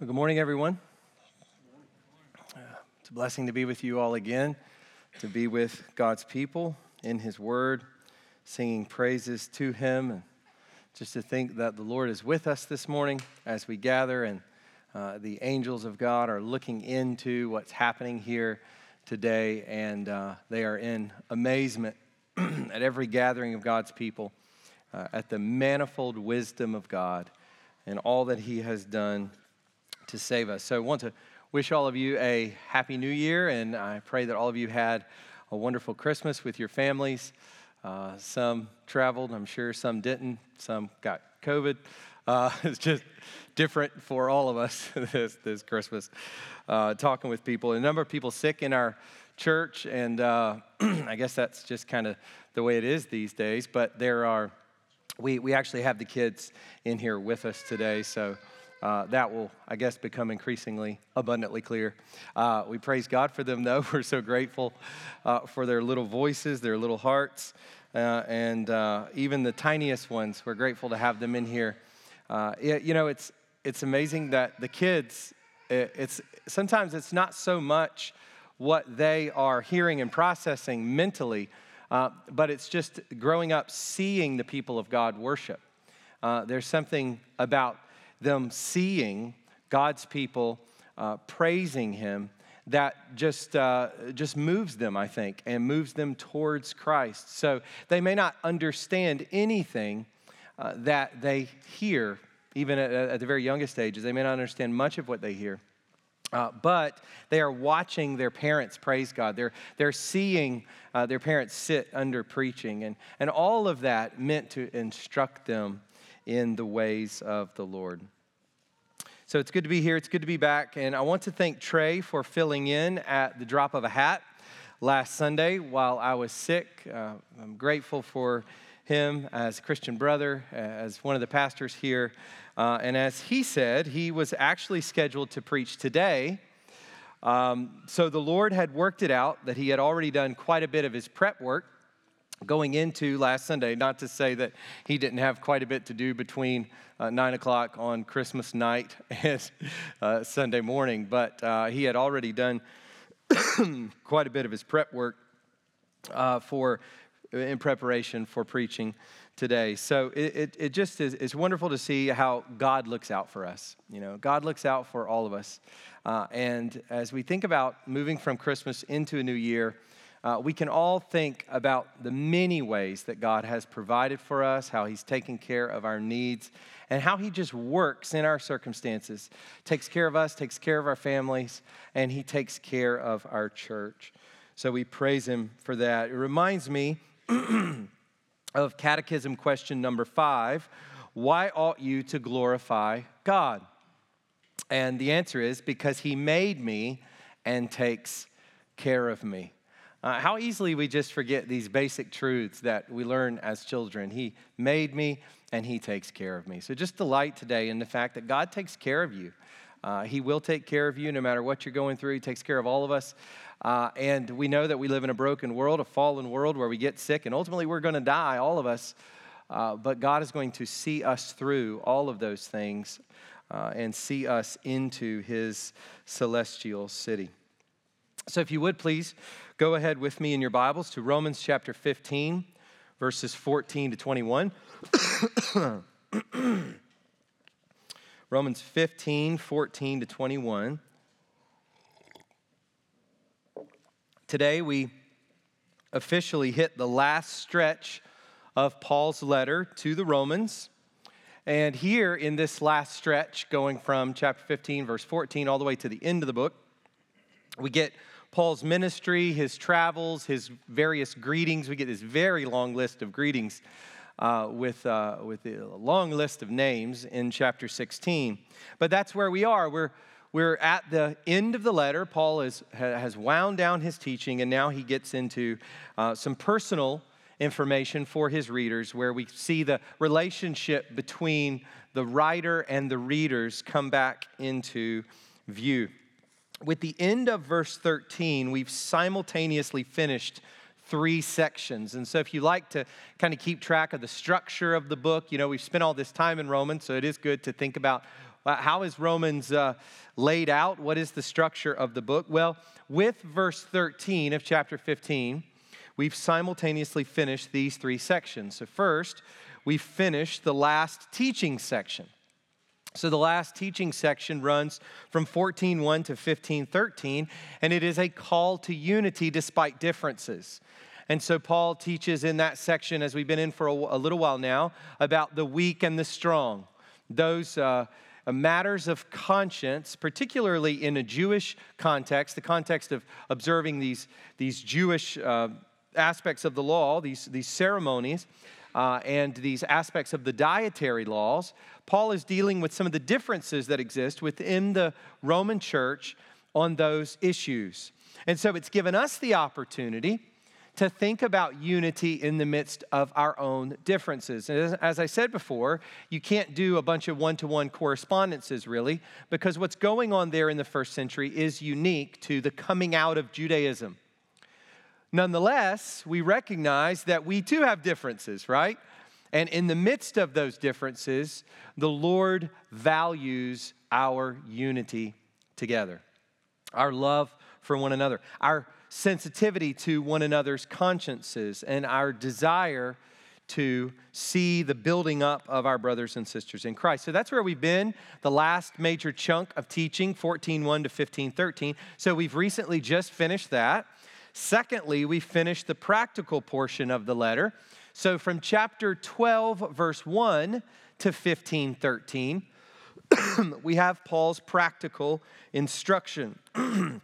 Well, good morning, everyone. Uh, it's a blessing to be with you all again, to be with God's people in His Word, singing praises to Him, and just to think that the Lord is with us this morning as we gather, and uh, the angels of God are looking into what's happening here today, and uh, they are in amazement at every gathering of God's people, uh, at the manifold wisdom of God and all that He has done to save us. So I want to wish all of you a happy new year, and I pray that all of you had a wonderful Christmas with your families. Uh, some traveled, I'm sure some didn't. Some got COVID. Uh, it's just different for all of us this, this Christmas. Uh, talking with people, a number of people sick in our church, and uh, I guess that's just kind of the way it is these days. But there are, we, we actually have the kids in here with us today, so uh, that will, I guess, become increasingly abundantly clear. Uh, we praise God for them, though. We're so grateful uh, for their little voices, their little hearts, uh, and uh, even the tiniest ones. We're grateful to have them in here. Uh, it, you know, it's it's amazing that the kids. It, it's sometimes it's not so much what they are hearing and processing mentally, but it's just growing up seeing the people of God worship. there's something about them seeing God's people uh, praising Him that just, uh, just moves them, I think, and moves them towards Christ. So they may not understand anything uh, that they hear, even at, at, the very youngest ages. They may not understand much of what they hear. Uh, but they are watching their parents praise God. They're, they're seeing uh, their parents sit under preaching. And, and all of that meant to instruct them in the ways of the Lord. So it's good to be here. It's good to be back. And I want to thank Trey for filling in at the drop of a hat last Sunday while I was sick. Uh, I'm grateful for him as a Christian brother, as one of the pastors here. Uh, and as he said, he was actually scheduled to preach today. Um, so the Lord had worked it out that he had already done quite a bit of his prep work going into last Sunday. Not to say that he didn't have quite a bit to do between uh, 9 o'clock on Christmas night and uh, Sunday morning, but uh, he had already done quite a bit of his prep work uh, for in preparation for preaching today. So it, it, it just is it's wonderful to see how God looks out for us. You know, God looks out for all of us. Uh, and as we think about moving from Christmas into a new year, uh, we can all think about the many ways that God has provided for us, how He's taken care of our needs, and how He just works in our circumstances, takes care of us, takes care of our families, and He takes care of our church. So we praise Him for that. It reminds me of Catechism question number five Why ought you to glorify God? And the answer is because He made me and takes care of me. Uh, how easily we just forget these basic truths that we learn as children. He made me and He takes care of me. So just delight today in the fact that God takes care of you. Uh, he will take care of you no matter what you're going through. He takes care of all of us. Uh, and we know that we live in a broken world, a fallen world where we get sick, and ultimately we're going to die, all of us. Uh, but God is going to see us through all of those things uh, and see us into His celestial city. So, if you would please go ahead with me in your Bibles to Romans chapter 15, verses 14 to 21. Romans 15, 14 to 21. Today we officially hit the last stretch of Paul's letter to the Romans. And here in this last stretch, going from chapter 15, verse 14, all the way to the end of the book, we get Paul's ministry, his travels, his various greetings. We get this very long list of greetings uh, with, uh, with a long list of names in chapter 16. But that's where we are. We're, we're at the end of the letter. Paul is, has wound down his teaching, and now he gets into uh, some personal information for his readers where we see the relationship between the writer and the readers come back into view with the end of verse 13, we've simultaneously finished three sections. And so, if you like to kind of keep track of the structure of the book, you know, we've spent all this time in Romans, so it is good to think about How is Romans uh, laid out? What is the structure of the book? Well, with verse 13 of chapter 15, we've simultaneously finished these three sections. So, first, we finished the last teaching section. So the last teaching section runs from 14:1 to 15:13 and it is a call to unity despite differences. And so Paul teaches in that section as we've been in for a, a little while now about the weak and the strong. Those uh, matters of conscience, particularly in a Jewish context, the context of observing these, these Jewish uh, aspects of the law, these, these ceremonies, uh, and these aspects of the dietary laws, Paul is dealing with some of the differences that exist within the Roman church on those issues. And so it's given us the opportunity to think about unity in the midst of our own differences. As, as, I said before, you can't do a bunch of one to one correspondences really, because what's going on there in the first century is unique to the coming out of Judaism. Nonetheless, we recognize that we too have differences, right? And in the midst of those differences, the Lord values our unity together, our love for one another, our sensitivity to one another's consciences, and our desire to see the building up of our brothers and sisters in Christ. So that's where we've been, the last major chunk of teaching, 14.1 to 15.13. So we've recently just finished that. Secondly, we finish the practical portion of the letter. So from chapter 12, verse 1 to 15, 13, we have Paul's practical instruction.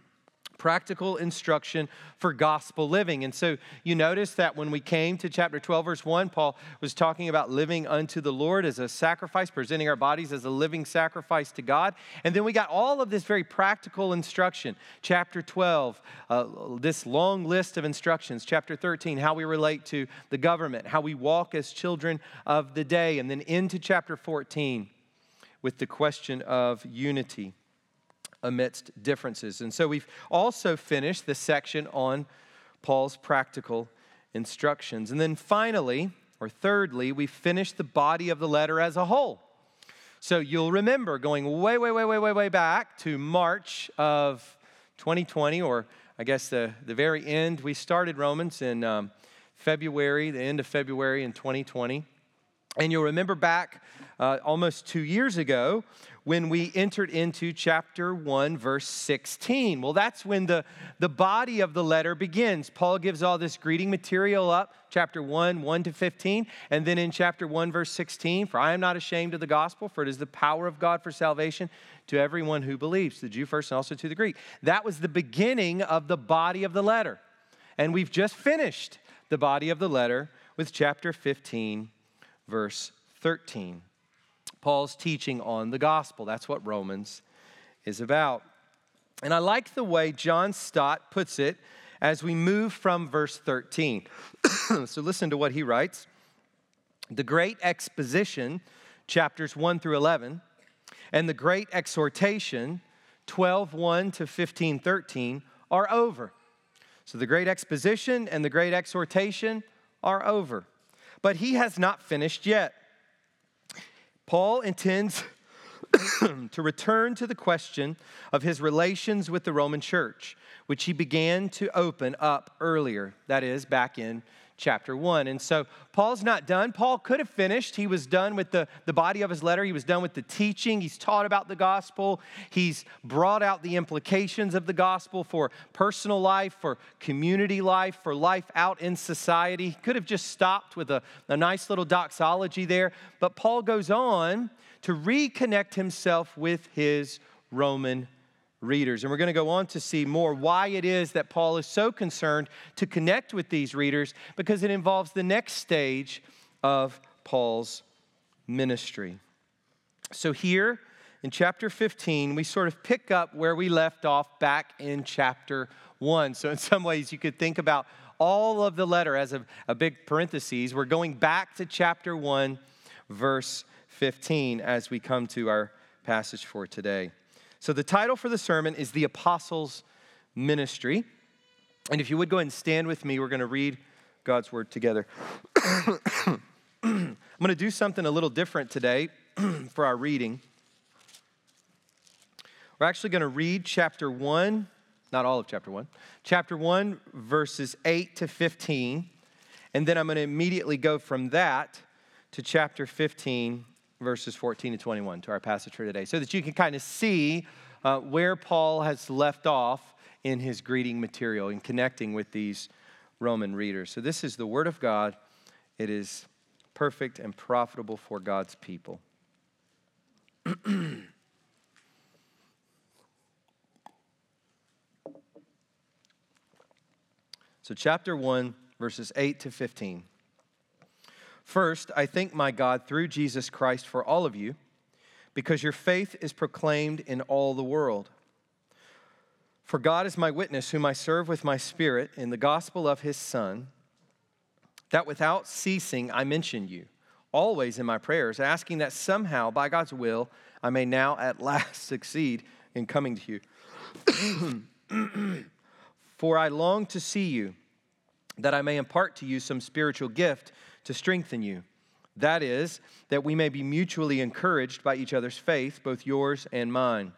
practical instruction for gospel living. And so you notice that when we came to chapter 12, verse 1, Paul was talking about living unto the Lord as a sacrifice, presenting our bodies as a living sacrifice to God. And then we got all of this very practical instruction. Chapter 12, uh, this long list of instructions. Chapter 13, how we relate to the government, how we walk as children of the day. And then into chapter 14 with the question of unity amidst differences. And so we've also finished the section on Paul's practical instructions. And then finally, or thirdly, we finished the body of the letter as a whole. So you'll remember going way, way, way, way, way, way back to March of 2020, or I guess the, the very end. We started Romans in um, February, the end of February in 2020. And you'll remember back uh, almost two years ago when we entered into chapter 1, verse 16. Well, that's when the, the body of the letter begins. Paul gives all this greeting material up, chapter 1, 1 to 15. And then in chapter 1, verse 16, for I am not ashamed of the gospel, for it is the power of God for salvation to everyone who believes, the Jew first and also to the Greek. That was the beginning of the body of the letter. And we've just finished the body of the letter with chapter 15 verse 13. Paul's teaching on the gospel. That's what Romans is about. And I like the way John Stott puts it as we move from verse 13. so listen to what he writes The great exposition, chapters 1 through 11, and the great exhortation, 12 1 to 15 13, are over. So the great exposition and the great exhortation are over but he has not finished yet. Paul intends to return to the question of his relations with the Roman church, which he began to open up earlier, that is, back in chapter 1. And so Paul's not done. Paul could have finished. He was done with the, the body of his letter, he was done with the teaching. He's taught about the gospel, he's brought out the implications of the gospel for personal life, for community life, for life out in society. He could have just stopped with a, a nice little doxology there. But Paul goes on to reconnect himself with his Roman readers. And we're going to go on to see more why it is that Paul is so concerned to connect with these readers because it involves the next stage of Paul's ministry. So, here in chapter 15, we sort of pick up where we left off back in chapter 1. So, in some ways, you could think about all of the letter as a, a big parenthesis. We're going back to chapter 1, verse 15, as we come to our passage for today. So, the title for the sermon is The Apostles' Ministry. And if you would go and stand with me, we're going to read God's word together. I'm going to do something a little different today for our reading. We're actually going to read chapter 1, not all of chapter 1, chapter 1, verses 8 to 15. And then I'm going to immediately go from that to chapter 15, verses 14 to 21, to our passage for today, so that you can kind of see uh, where Paul has left off in his greeting material in connecting with these Roman readers. So this is the Word of God. It is perfect and profitable for God's people. So, chapter 1, verses 8 to 15. First, I thank my God through Jesus Christ for all of you, because your faith is proclaimed in all the world. For God is my witness, whom I serve with my spirit in the gospel of his Son, that without ceasing I mention you, always in my prayers, asking that somehow, by God's will, I may now at last succeed in coming to you. For I long to see you that I may impart to you some spiritual gift to strengthen you. That is, that we may be mutually encouraged by each other's faith, both yours and mine.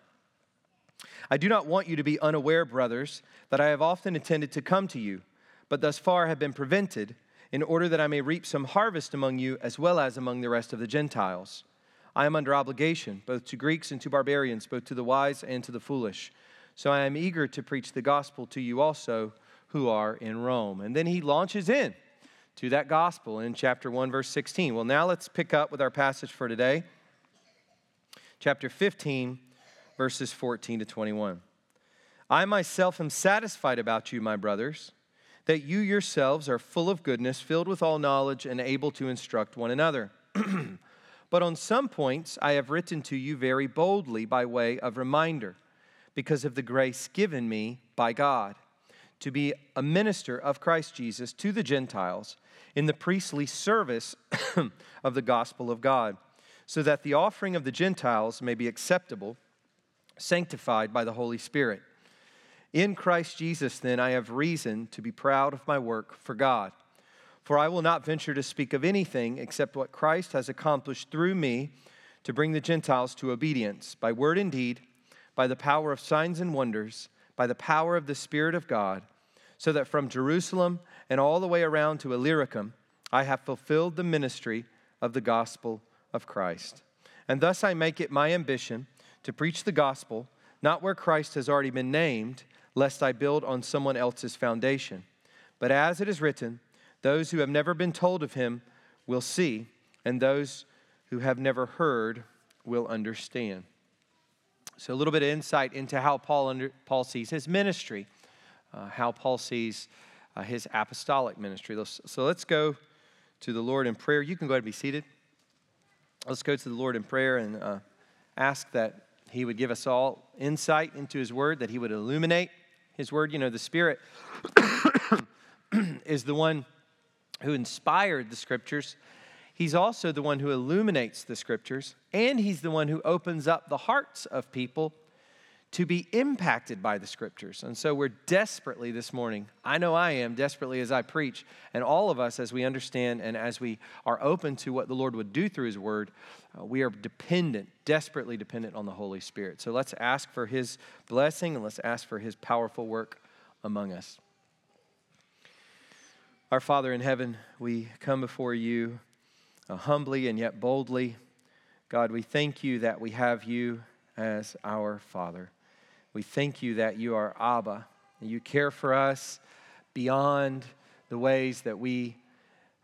I do not want you to be unaware, brothers, that I have often intended to come to you, but thus far have been prevented, in order that I may reap some harvest among you as well as among the rest of the Gentiles. I am under obligation, both to Greeks and to barbarians, both to the wise and to the foolish. So I am eager to preach the gospel to you also who are in Rome. And then he launches in to that gospel in chapter 1, verse 16. Well, now let's pick up with our passage for today, chapter 15, verses 14 to 21. I myself am satisfied about you, my brothers, that you yourselves are full of goodness, filled with all knowledge, and able to instruct one another. but on some points I have written to you very boldly by way of reminder, because of the grace given me by God to be a minister of Christ Jesus to the Gentiles in the priestly service of the gospel of God, so that the offering of the Gentiles may be acceptable, sanctified by the Holy Spirit. In Christ Jesus, then, I have reason to be proud of my work for God. For I will not venture to speak of anything except what Christ has accomplished through me to bring the Gentiles to obedience, by word and deed, by the power of signs and wonders, by the power of the Spirit of God so that from Jerusalem and all the way around to Illyricum, I have fulfilled the ministry of the gospel of Christ. And thus I make it my ambition to preach the gospel, not where Christ has already been named, lest I build on someone else's foundation. But as it is written, those who have never been told of him will see, and those who have never heard will understand. So, a little bit of insight into how Paul, under, Paul sees his ministry uh, how Paul sees uh, his apostolic ministry. So let's go to the Lord in prayer. You can go ahead and be seated. Let's go to the Lord in prayer and uh, ask that He would give us all insight into His Word, that He would illuminate His Word. You know, the Spirit is the one who inspired the Scriptures. He's also the one who illuminates the Scriptures, and He's the one who opens up the hearts of people to be impacted by the scriptures. And so we're desperately this morning, I know I am, desperately as I preach, and all of us as we understand and as we are open to what the Lord would do through His Word, uh, we are dependent, desperately dependent on the Holy Spirit. So let's ask for His blessing and let's ask for His powerful work among us. Our Father in heaven, we come before you uh, humbly and yet boldly. God, we thank you that we have you as our Father. We thank you that you are Abba, and you care for us beyond the ways that we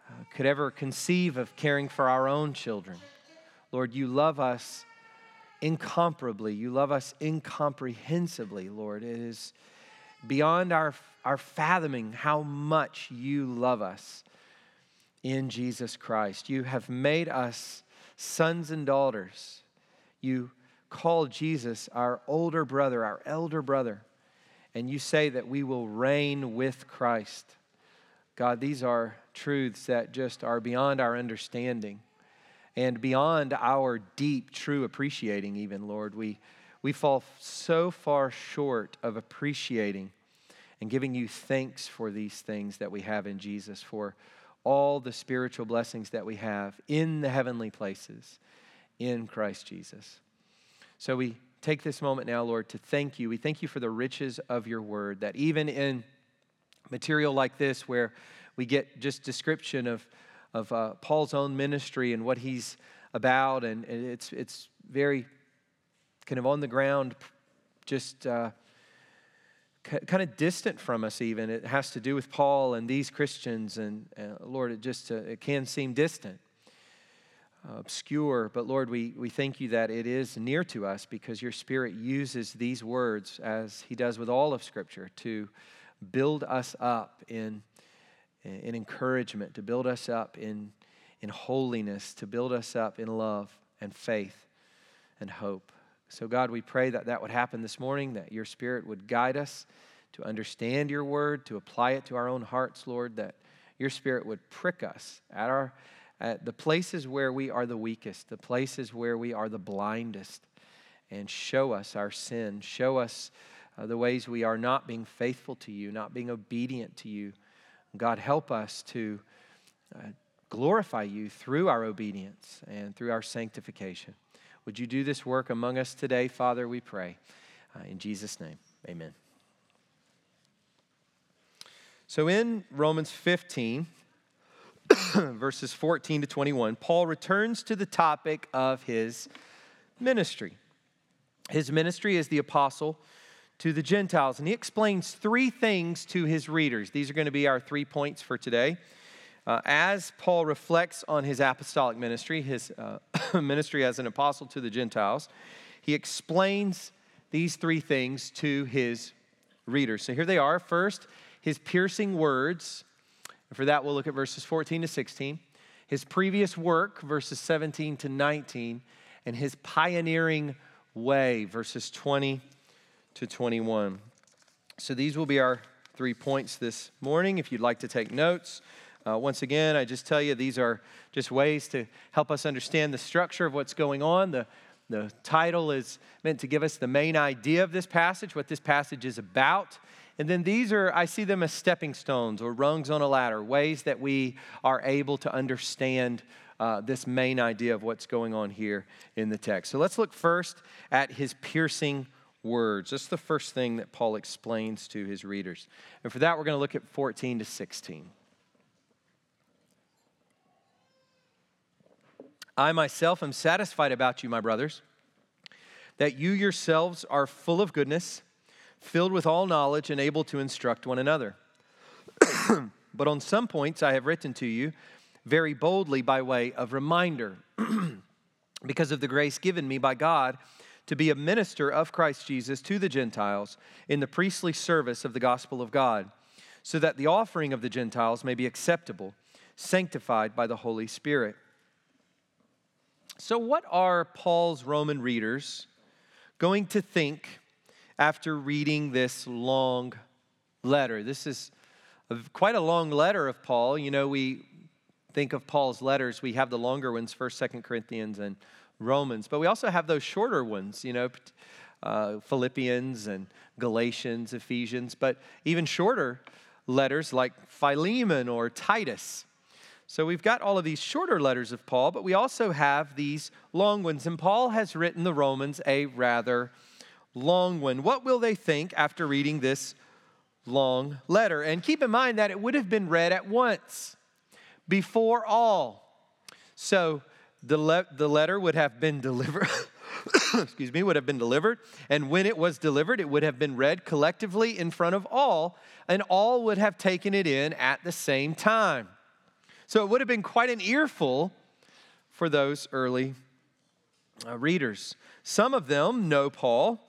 uh, could ever conceive of caring for our own children. Lord, you love us incomparably. You love us incomprehensibly, Lord. It is beyond our, our fathoming how much you love us in Jesus Christ. You have made us sons and daughters. You call Jesus our older brother, our elder brother, and you say that we will reign with Christ. God, these are truths that just are beyond our understanding and beyond our deep, true appreciating, even, Lord. We, we fall so far short of appreciating and giving you thanks for these things that we have in Jesus, for all the spiritual blessings that we have in the heavenly places in Christ Jesus. So we take this moment now, Lord, to thank you. We thank you for the riches of your word, that even in material like this, where we get just description of, of uh, Paul's own ministry and what he's about, and, and it's, it's very kind of on the ground, just uh, c- kind of distant from us, even. It has to do with Paul and these Christians, and uh, Lord, it just uh, it can seem distant. Obscure, but Lord, we, we thank you that it is near to us because your Spirit uses these words, as He does with all of Scripture, to build us up in, in encouragement, to build us up in, in holiness, to build us up in love and faith and hope. So, God, we pray that that would happen this morning, that your Spirit would guide us to understand your word, to apply it to our own hearts, Lord, that your Spirit would prick us at our at the places where we are the weakest, the places where we are the blindest, and show us our sin. Show us uh, the ways we are not being faithful to you, not being obedient to you. God, help us to uh, glorify you through our obedience and through our sanctification. Would you do this work among us today, Father, we pray. Uh, in Jesus' name, amen. So in Romans 15, verses 14 to 21, Paul returns to the topic of his ministry. His ministry is the apostle to the Gentiles, and he explains three things to his readers. These are going to be our three points for today. Uh, as Paul reflects on his apostolic ministry, his uh, ministry as an apostle to the Gentiles, he explains these three things to his readers. So here they are. First, his piercing words and for that, we'll look at verses 14 to 16, his previous work, verses 17 to 19, and his pioneering way, verses 20 to 21. So these will be our three points this morning. If you'd like to take notes, uh, once again, I just tell you these are just ways to help us understand the structure of what's going on. The, the title is meant to give us the main idea of this passage, what this passage is about. And then these are, I see them as stepping stones or rungs on a ladder, ways that we are able to understand uh, this main idea of what's going on here in the text. So let's look first at his piercing words. That's the first thing that Paul explains to his readers. And for that, we're going to look at 14 to 16. I myself am satisfied about you, my brothers, that you yourselves are full of goodness filled with all knowledge and able to instruct one another. but on some points I have written to you very boldly by way of reminder, because of the grace given me by God to be a minister of Christ Jesus to the Gentiles in the priestly service of the gospel of God, so that the offering of the Gentiles may be acceptable, sanctified by the Holy Spirit. So, what are Paul's Roman readers going to think after reading this long letter. This is a, quite a long letter of Paul. You know, we think of Paul's letters, we have the longer ones, 1st, 2nd Corinthians, and Romans, but we also have those shorter ones, you know, uh, Philippians and Galatians, Ephesians, but even shorter letters like Philemon or Titus. So we've got all of these shorter letters of Paul, but we also have these long ones. And Paul has written the Romans a rather long one. What will they think after reading this long letter? And keep in mind that it would have been read at once, before all. So the, le- the letter would have been delivered. excuse me, would have been delivered. And when it was delivered, it would have been read collectively in front of all, and all would have taken it in at the same time. So it would have been quite an earful for those early uh, readers. Some of them know Paul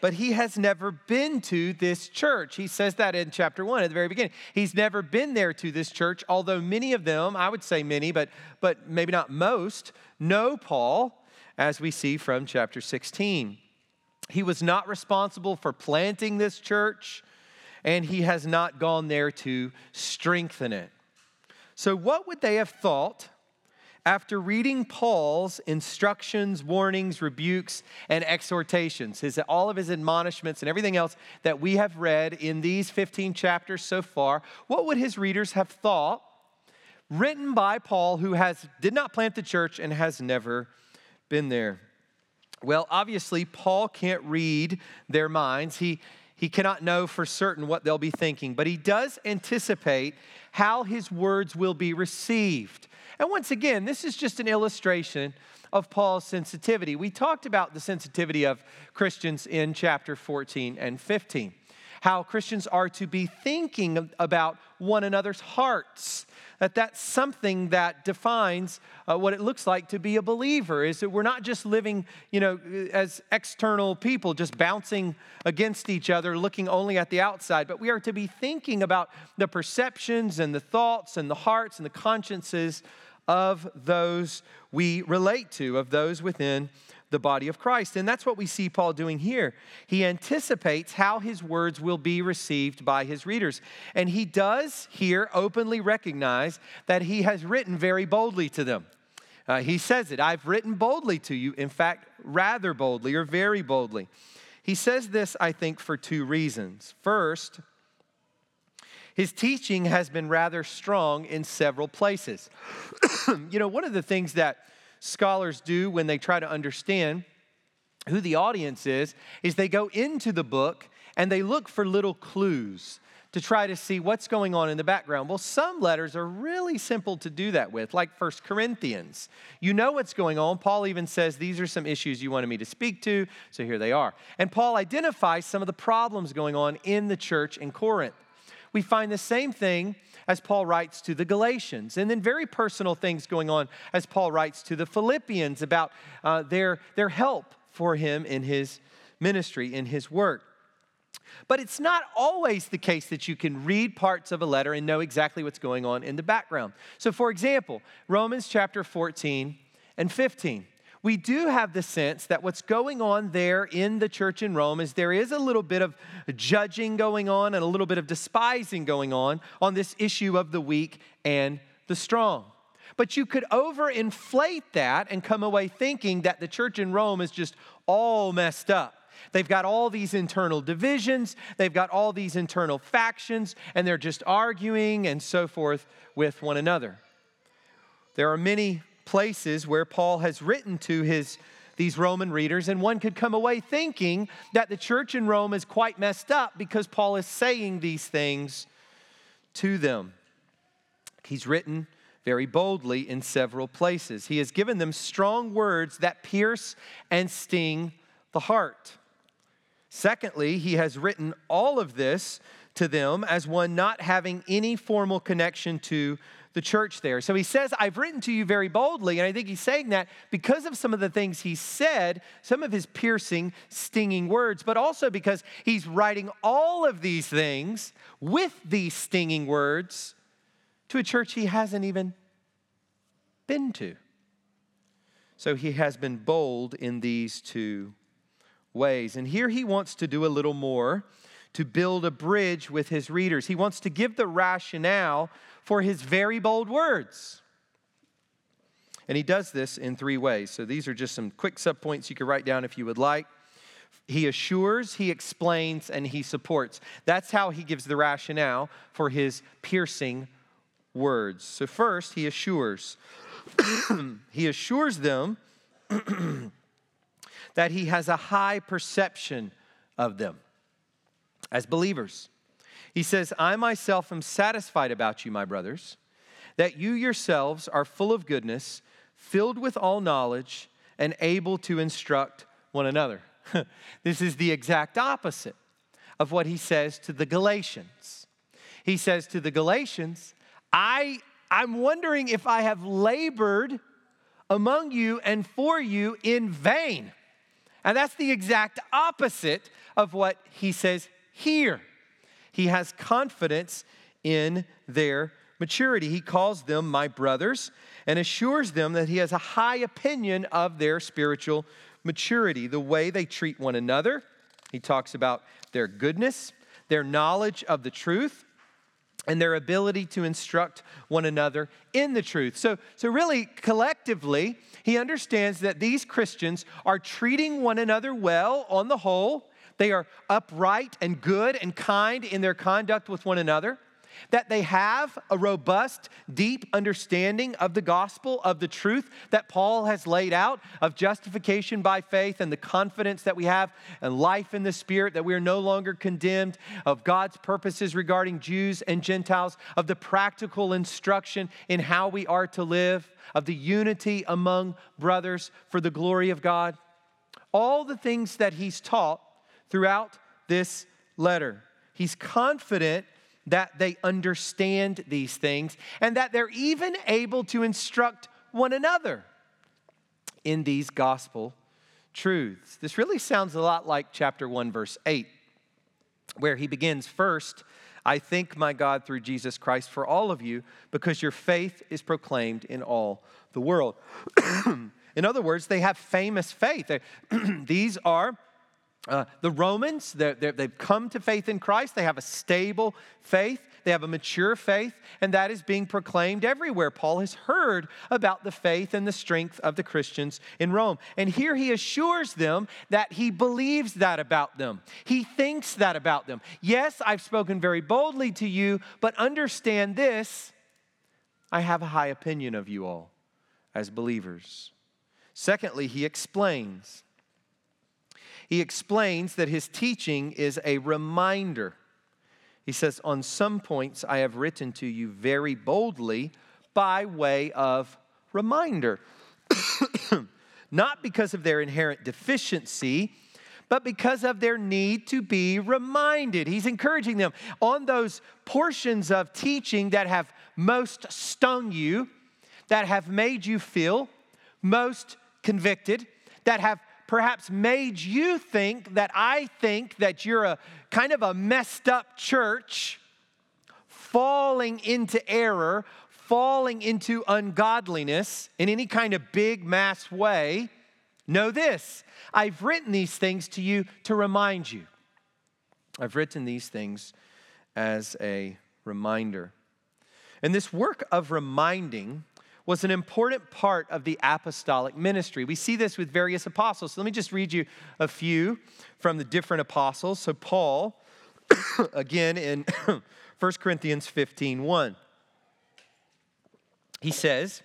but he has never been to this church. He says that in chapter one at the very beginning. He's never been there to this church, although many of them, I would say many, but, but maybe not most, know Paul, as we see from chapter 16. He was not responsible for planting this church, and he has not gone there to strengthen it. So, what would they have thought after reading Paul's instructions, warnings, rebukes, and exhortations, his, all of his admonishments and everything else that we have read in these 15 chapters so far, what would his readers have thought written by Paul who has did not plant the church and has never been there? Well, obviously, Paul can't read their minds. He, he cannot know for certain what they'll be thinking, but he does anticipate how his words will be received. And once again, this is just an illustration of Paul's sensitivity. We talked about the sensitivity of Christians in chapter 14 and 15 how Christians are to be thinking about one another's hearts. That that's something that defines uh, what it looks like to be a believer. Is that we're not just living, you know, as external people, just bouncing against each other, looking only at the outside, but we are to be thinking about the perceptions and the thoughts and the hearts and the consciences of those we relate to, of those within the body of Christ. And that's what we see Paul doing here. He anticipates how his words will be received by his readers. And he does here openly recognize that he has written very boldly to them. Uh, he says it I've written boldly to you, in fact, rather boldly or very boldly. He says this, I think, for two reasons. First, his teaching has been rather strong in several places. you know, one of the things that scholars do when they try to understand who the audience is, is they go into the book and they look for little clues to try to see what's going on in the background. Well, some letters are really simple to do that with, like First Corinthians. You know what's going on. Paul even says, These are some issues you wanted me to speak to, so here they are. And Paul identifies some of the problems going on in the church in Corinth. We find the same thing as Paul writes to the Galatians. And then very personal things going on as Paul writes to the Philippians about uh, their, their help for him in his ministry, in his work. But it's not always the case that you can read parts of a letter and know exactly what's going on in the background. So, for example, Romans chapter 14 and 15 we do have the sense that what's going on there in the church in Rome is there is a little bit of judging going on and a little bit of despising going on on this issue of the weak and the strong. But you could overinflate that and come away thinking that the church in Rome is just all messed up. They've got all these internal divisions, they've got all these internal factions, and they're just arguing and so forth with one another. There are many places where Paul has written to his these Roman readers, and one could come away thinking that the church in Rome is quite messed up because Paul is saying these things to them. He's written very boldly in several places. He has given them strong words that pierce and sting the heart. Secondly, he has written all of this to them as one not having any formal connection to the church there. So he says, I've written to you very boldly. And I think he's saying that because of some of the things he said, some of his piercing, stinging words, but also because he's writing all of these things with these stinging words to a church he hasn't even been to. So he has been bold in these two ways. And here he wants to do a little more to build a bridge with his readers. He wants to give the rationale for his very bold words. And he does this in three ways. So these are just some quick subpoints you could write down if you would like. He assures, he explains, and he supports. That's how he gives the rationale for his piercing words. So, first, he assures. he assures them that he has a high perception of them as believers. He says, I myself am satisfied about you, my brothers, that you yourselves are full of goodness, filled with all knowledge, and able to instruct one another. this is the exact opposite of what he says to the Galatians. He says to the Galatians, I, I'm wondering if I have labored among you and for you in vain. And that's the exact opposite of what he says here he has confidence in their maturity. He calls them my brothers and assures them that he has a high opinion of their spiritual maturity, the way they treat one another. He talks about their goodness, their knowledge of the truth, and their ability to instruct one another in the truth. So, so really, collectively, he understands that these Christians are treating one another well on the whole they are upright and good and kind in their conduct with one another. that they have a robust, deep understanding of the gospel, of the truth that Paul has laid out, of justification by faith and the confidence that we have and life in the Spirit, that we are no longer condemned, of God's purposes regarding Jews and Gentiles, of the practical instruction in how we are to live, of the unity among brothers for the glory of God. All the things that he's taught throughout this letter. He's confident that they understand these things and that they're even able to instruct one another in these gospel truths. This really sounds a lot like chapter 1, verse 8, where he begins first. I thank my God through Jesus Christ for all of you because your faith is proclaimed in all the world. in other words, they have famous faith. These are uh, the Romans, they have come to faith in Christ. They have a stable faith. They have a mature faith, and that is being proclaimed everywhere. Paul has heard about the faith and the strength of the Christians in Rome. And here he assures them that he believes that about them. He thinks that about them. Yes, I've spoken very boldly to you, but understand this I have a high opinion of you all as believers. Secondly, he explains he explains that his teaching is a reminder. He says, On some points I have written to you very boldly by way of reminder. Not because of their inherent deficiency, but because of their need to be reminded. He's encouraging them on those portions of teaching that have most stung you, that have made you feel most convicted, that have perhaps made you think that I think that you're a kind of a messed up church, falling into error, falling into ungodliness in any kind of big mass way, know this I've written these things to you to remind you. I've written these things as a reminder. And this work of reminding was an important part of the apostolic ministry. We see this with various apostles. So let me just read you a few from the different apostles. So, Paul, again in 1 Corinthians 15 1, he says,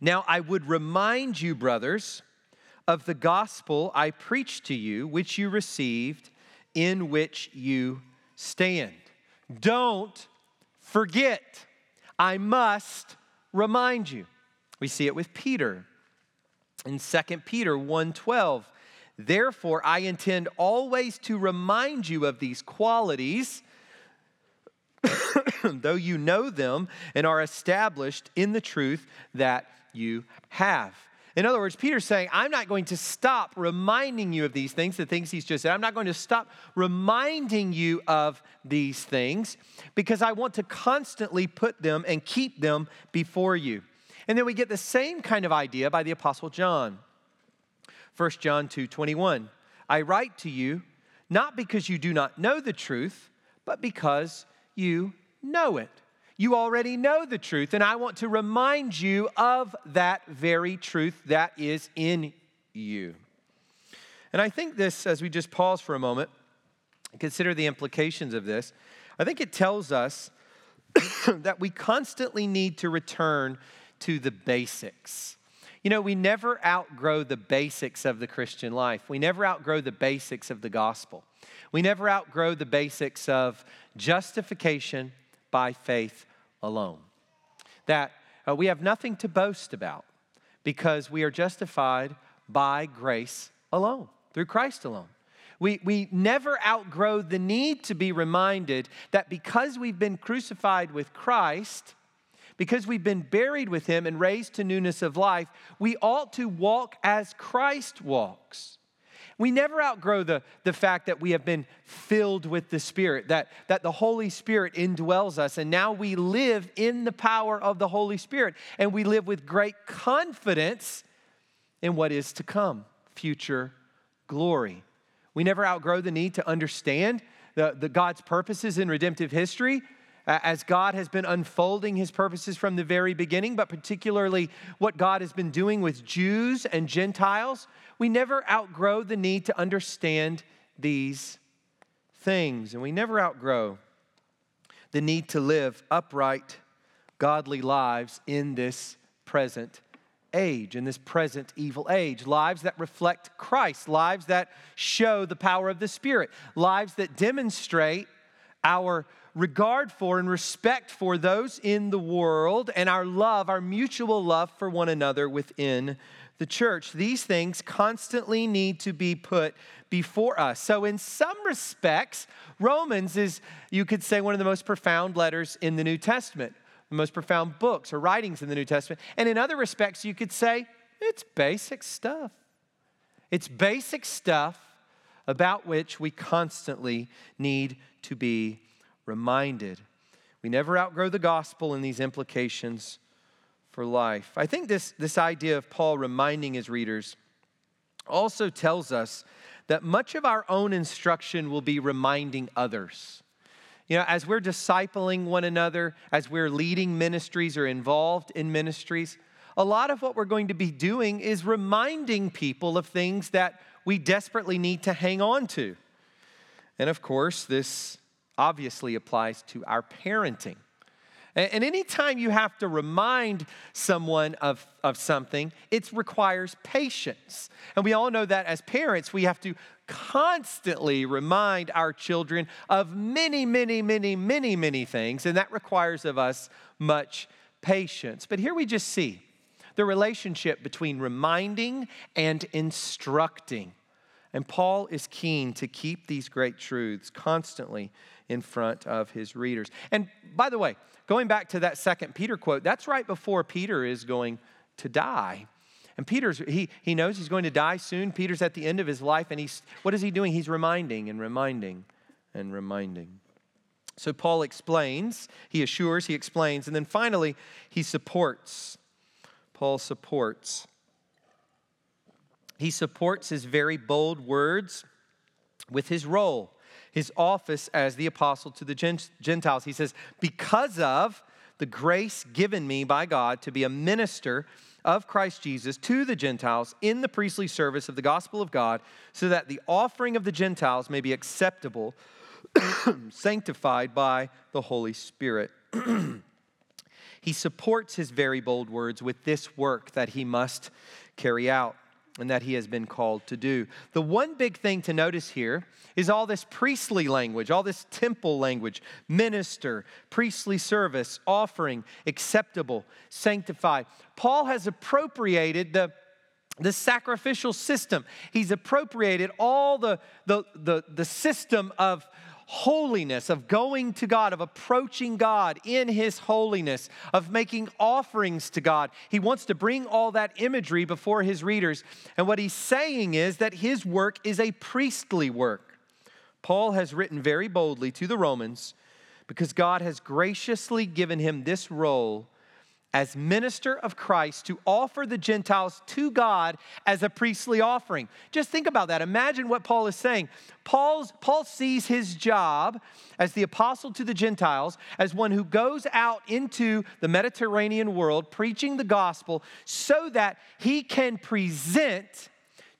Now I would remind you, brothers, of the gospel I preached to you, which you received, in which you stand. Don't forget. I must remind you. We see it with Peter in 2 Peter 1:12. Therefore I intend always to remind you of these qualities though you know them and are established in the truth that you have. In other words, Peter's saying, I'm not going to stop reminding you of these things, the things he's just said. I'm not going to stop reminding you of these things because I want to constantly put them and keep them before you. And then we get the same kind of idea by the Apostle John. 1 John 2 21. I write to you not because you do not know the truth, but because you know it. You already know the truth, and I want to remind you of that very truth that is in you. And I think this, as we just pause for a moment, consider the implications of this, I think it tells us that we constantly need to return to the basics. You know, we never outgrow the basics of the Christian life. We never outgrow the basics of the gospel. We never outgrow the basics of justification by faith alone. That uh, we have nothing to boast about because we are justified by grace alone, through Christ alone. We, we never outgrow the need to be reminded that because we've been crucified with Christ, because we've been buried with him and raised to newness of life, we ought to walk as Christ walks. We never outgrow the, the fact that we have been filled with the Spirit, that, that the Holy Spirit indwells us, and now we live in the power of the Holy Spirit, and we live with great confidence in what is to come future glory. We never outgrow the need to understand the, the God's purposes in redemptive history as God has been unfolding his purposes from the very beginning, but particularly what God has been doing with Jews and Gentiles, we never outgrow the need to understand these things. And we never outgrow the need to live upright, godly lives in this present age, in this present evil age. Lives that reflect Christ, lives that show the power of the Spirit, lives that demonstrate our regard for and respect for those in the world, and our love, our mutual love for one another within the church. These things constantly need to be put before us. So, in some respects, Romans is, you could say, one of the most profound letters in the New Testament, the most profound books or writings in the New Testament. And in other respects, you could say, it's basic stuff. It's basic stuff about which we constantly need to be reminded. We never outgrow the gospel and these implications for life. I think this, this idea of Paul reminding his readers also tells us that much of our own instruction will be reminding others. You know, as we're discipling one another, as we're leading ministries or involved in ministries, a lot of what we're going to be doing is reminding people of things that we desperately need to hang on to. And of course, this obviously applies to our parenting. And anytime you have to remind someone of, of something, it requires patience. And we all know that as parents, we have to constantly remind our children of many, many, many, many, many things. And that requires of us much patience. But here we just see the relationship between reminding and instructing. And Paul is keen to keep these great truths constantly in front of his readers. And by the way, Going back to that second Peter quote, that's right before Peter is going to die. And Peter's, he, he knows he's going to die soon. Peter's at the end of his life, and he's, what is he doing? He's reminding and reminding and reminding. So Paul explains, he assures, he explains, and then finally, he supports. Paul supports. He supports his very bold words with his role his office as the apostle to the Gentiles. He says, Because of the grace given me by God to be a minister of Christ Jesus to the Gentiles in the priestly service of the gospel of God, so that the offering of the Gentiles may be acceptable, sanctified by the Holy Spirit. he supports his very bold words with this work that he must carry out and that he has been called to do. The one big thing to notice here is all this priestly language, all this temple language minister, priestly service, offering, acceptable, sanctified. Paul has appropriated the the sacrificial system. He's appropriated all the, the, the, the system of holiness, of going to God, of approaching God in His holiness, of making offerings to God. He wants to bring all that imagery before His readers. And what He's saying is that His work is a priestly work. Paul has written very boldly to the Romans because God has graciously given him this role as minister of Christ to offer the Gentiles to God as a priestly offering. Just think about that. Imagine what Paul is saying. Paul's, Paul sees his job as the apostle to the Gentiles as one who goes out into the Mediterranean world preaching the gospel so that he can present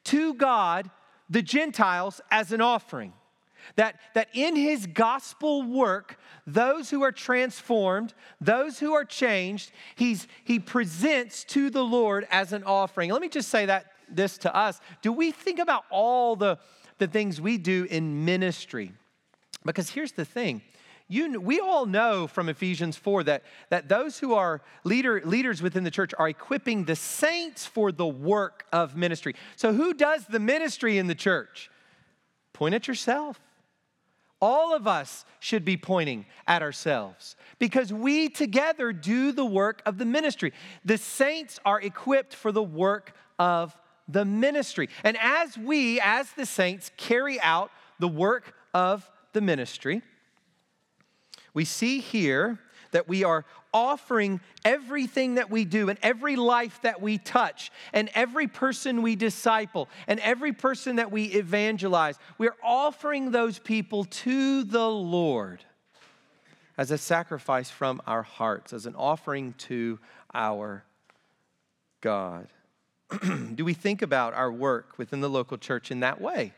to God the Gentiles as an offering. That, that in his gospel work, those who are transformed, those who are changed, he's, he presents to the Lord as an offering. Let me just say that this to us. Do we think about all the, the things we do in ministry? Because here's the thing. You, we all know from Ephesians 4 that, that those who are leader, leaders within the church are equipping the saints for the work of ministry. So, who does the ministry in the church? Point at yourself all of us should be pointing at ourselves because we together do the work of the ministry. The saints are equipped for the work of the ministry. And as we, as the saints, carry out the work of the ministry, we see here that we are offering everything that we do and every life that we touch and every person we disciple and every person that we evangelize, we're offering those people to the Lord as a sacrifice from our hearts, as an offering to our God. do we think about our work within the local church in that way?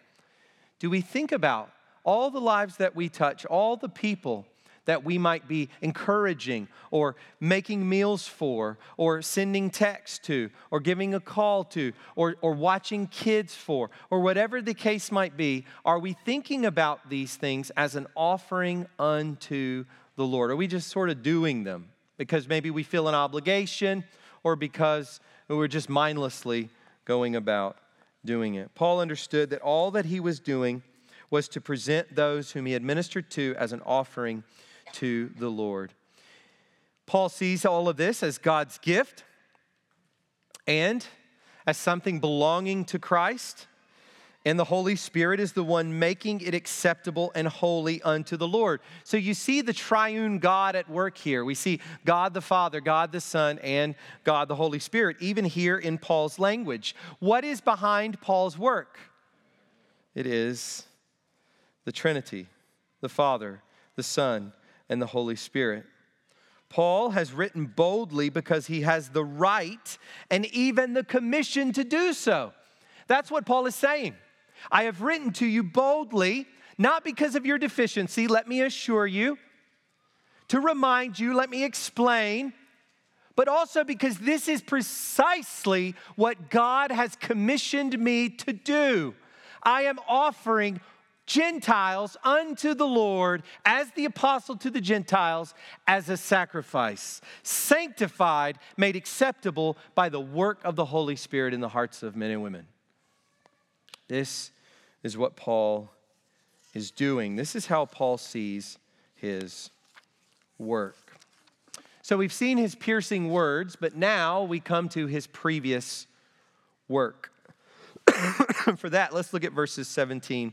Do we think about all the lives that we touch, all the people that we might be encouraging or making meals for or sending texts to or giving a call to or, or watching kids for or whatever the case might be, are we thinking about these things as an offering unto the Lord? Are we just sort of doing them because maybe we feel an obligation or because we're just mindlessly going about doing it? Paul understood that all that he was doing was to present those whom he had ministered to as an offering to the Lord. Paul sees all of this as God's gift and as something belonging to Christ. And the Holy Spirit is the one making it acceptable and holy unto the Lord. So you see the triune God at work here. We see God the Father, God the Son, and God the Holy Spirit, even here in Paul's language. What is behind Paul's work? It is the Trinity, the Father, the Son, and the Holy Spirit. Paul has written boldly because he has the right and even the commission to do so. That's what Paul is saying. I have written to you boldly, not because of your deficiency, let me assure you, to remind you, let me explain, but also because this is precisely what God has commissioned me to do. I am offering Gentiles unto the Lord as the apostle to the Gentiles as a sacrifice, sanctified, made acceptable by the work of the Holy Spirit in the hearts of men and women. This is what Paul is doing. This is how Paul sees his work. So we've seen his piercing words, but now we come to his previous work. For that, let's look at verses 17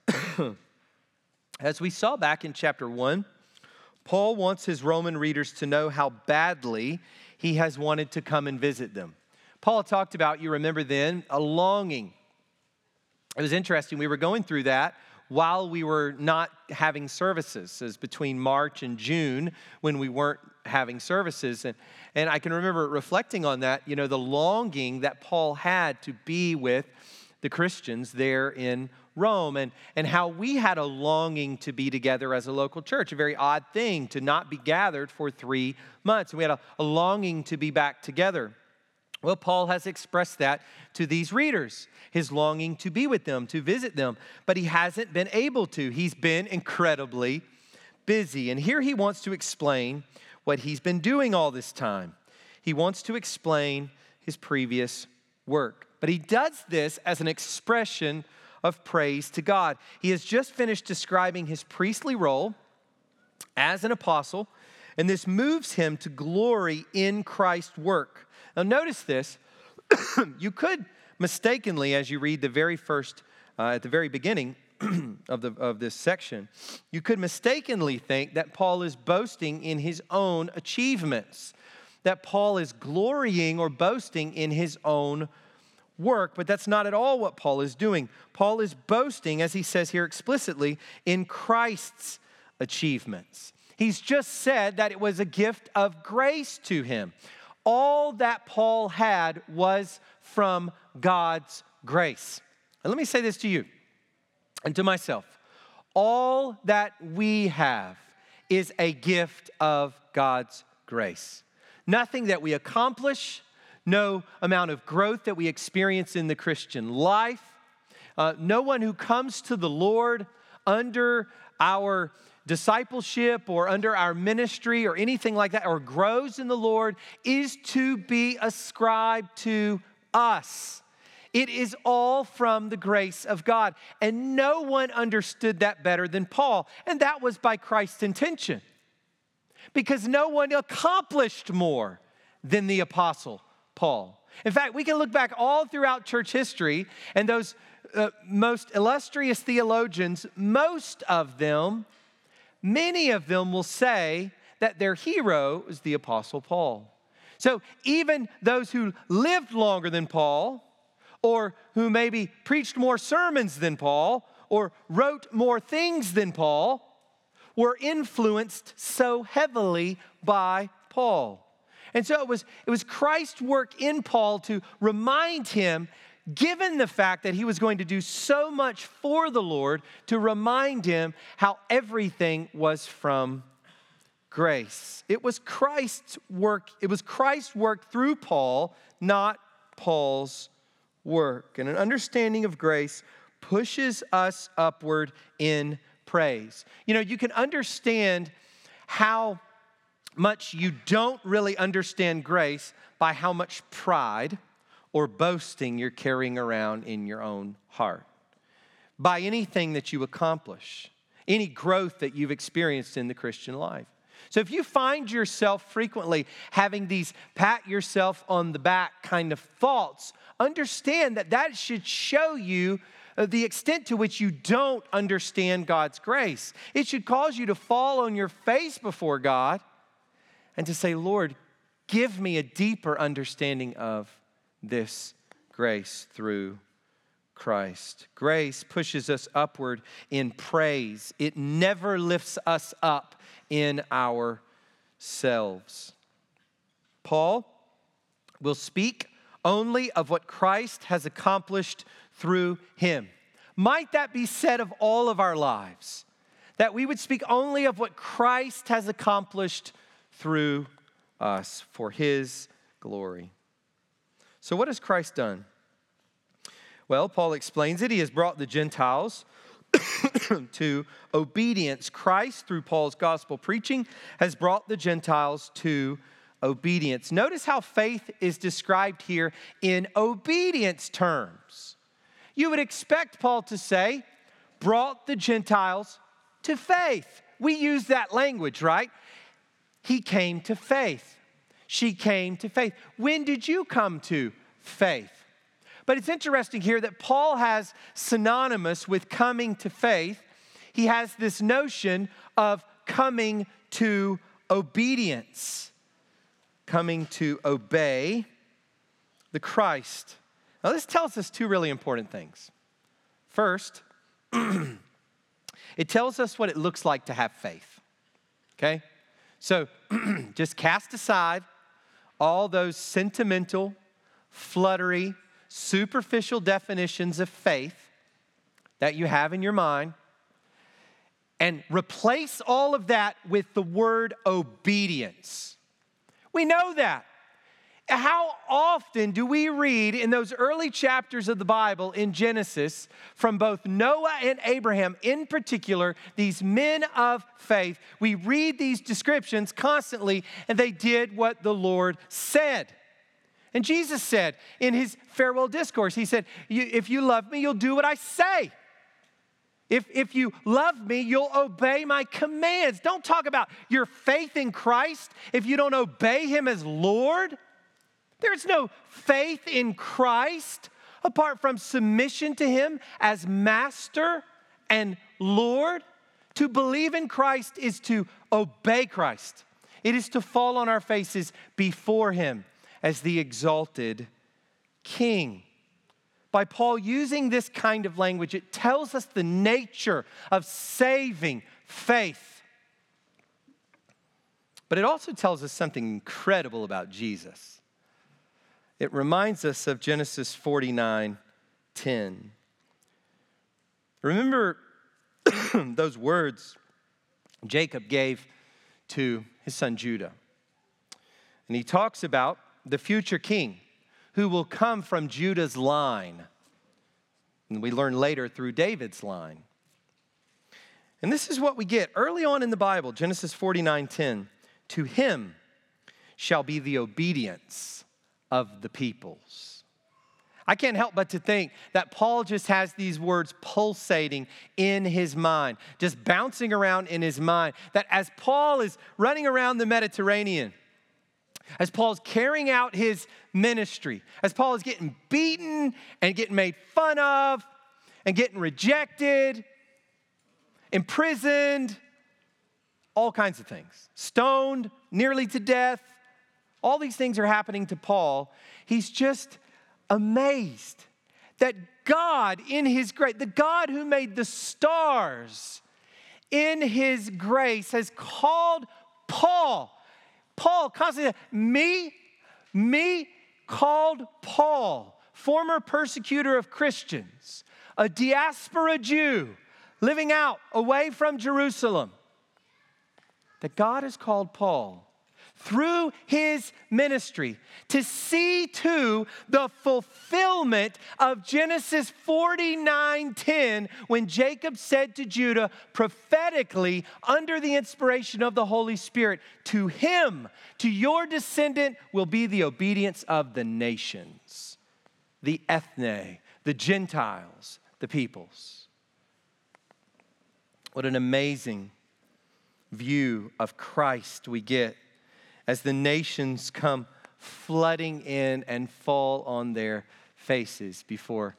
As we saw back in chapter 1, Paul wants his Roman readers to know how badly he has wanted to come and visit them. Paul talked about, you remember then, a longing. It was interesting. We were going through that while we were not having services, as between March and June when we weren't having services. And, and I can remember reflecting on that, you know, the longing that Paul had to be with the Christians there in Rome and, and how we had a longing to be together as a local church, a very odd thing to not be gathered for three months. And we had a, a longing to be back together. Well, Paul has expressed that to these readers, his longing to be with them, to visit them, but he hasn't been able to. He's been incredibly busy. And here he wants to explain what he's been doing all this time. He wants to explain his previous work. But he does this as an expression of praise to God. He has just finished describing his priestly role as an apostle, and this moves him to glory in Christ's work. Now, notice this. you could mistakenly, as you read the very first, uh, at the very beginning of, the, of this section, you could mistakenly think that Paul is boasting in his own achievements, that Paul is glorying or boasting in his own work, but that's not at all what Paul is doing. Paul is boasting, as he says here explicitly, in Christ's achievements. He's just said that it was a gift of grace to him. All that Paul had was from God's grace. And let me say this to you and to myself all that we have is a gift of God's grace. Nothing that we accomplish, no amount of growth that we experience in the Christian life. Uh, no one who comes to the Lord under our discipleship or under our ministry or anything like that, or grows in the Lord, is to be ascribed to us. It is all from the grace of God. And no one understood that better than Paul. And that was by Christ's intention. Because no one accomplished more than the apostle Paul. In fact, we can look back all throughout church history, and those uh, most illustrious theologians, most of them many of them will say that their hero is the Apostle Paul. So even those who lived longer than Paul, or who maybe preached more sermons than Paul, or wrote more things than Paul, were influenced so heavily by Paul. And so it was, it was Christ's work in Paul to remind him, given the fact that he was going to do so much for the Lord, to remind him how everything was from grace. It was Christ's work, it was Christ's work through Paul, not Paul's work. And an understanding of grace pushes us upward in praise. You know, you can understand how much you don't really understand grace by how much pride or boasting you're carrying around in your own heart. By anything that you accomplish, any growth that you've experienced in the Christian life. So if you find yourself frequently having these pat yourself on the back kind of thoughts, understand that that should show you uh, the extent to which you don't understand God's grace. It should cause you to fall on your face before God and to say, Lord, give me a deeper understanding of this grace through Christ. Grace pushes us upward in praise, it never lifts us up in ourselves. Paul will speak only of what Christ has accomplished through him. Might that be said of all of our lives? That we would speak only of what Christ has accomplished through us for his glory. So, what has Christ done? Well, Paul explains it. He has brought the Gentiles to obedience. Christ, through Paul's gospel preaching, has brought the Gentiles to obedience. Notice how faith is described here in obedience terms. You would expect Paul to say, brought the Gentiles to faith. We use that language, right? He came to faith. She came to faith. When did you come to faith? But it's interesting here that Paul has synonymous with coming to faith. He has this notion of coming to obedience, coming to obey the Christ. Now, this tells us two really important things. First, it tells us what it looks like to have faith. Okay? So just cast aside all those sentimental, fluttery, superficial definitions of faith that you have in your mind and replace all of that with the word obedience. We know that. How often do we read in those early chapters of the Bible in Genesis from both Noah and Abraham, in particular, these men of faith? We read these descriptions constantly, and they did what the Lord said. And Jesus said in his farewell discourse, He said, If you love me, you'll do what I say. If, if you love me, you'll obey my commands. Don't talk about your faith in Christ if you don't obey him as Lord. There's no faith in Christ apart from submission to Him as Master and Lord. To believe in Christ is to obey Christ, it is to fall on our faces before Him as the exalted King. By Paul using this kind of language, it tells us the nature of saving faith. But it also tells us something incredible about Jesus it reminds us of Genesis 49 10. Remember those words Jacob gave to his son Judah. And he talks about the future king who will come from Judah's line. And we learn later through David's line. And this is what we get early on in the Bible, Genesis 49 10. To him shall be the obedience of the peoples. I can't help but to think that Paul just has these words pulsating in his mind, just bouncing around in his mind. That as Paul is running around the Mediterranean, as Paul's carrying out his ministry, as Paul is getting beaten and getting made fun of and getting rejected, imprisoned, all kinds of things stoned, nearly to death. All these things are happening to Paul. He's just amazed that God, in His grace, the God who made the stars, in His grace, has called Paul. Paul constantly, me, me called Paul, former persecutor of Christians, a diaspora Jew living out away from Jerusalem that God has called Paul through his ministry to see to the fulfillment of Genesis 49:10 when Jacob said to Judah prophetically under the inspiration of the Holy Spirit to him to your descendant will be the obedience of the nations the ethne the gentiles the peoples. What an amazing view of Christ we get as the nations come flooding in and fall on their faces before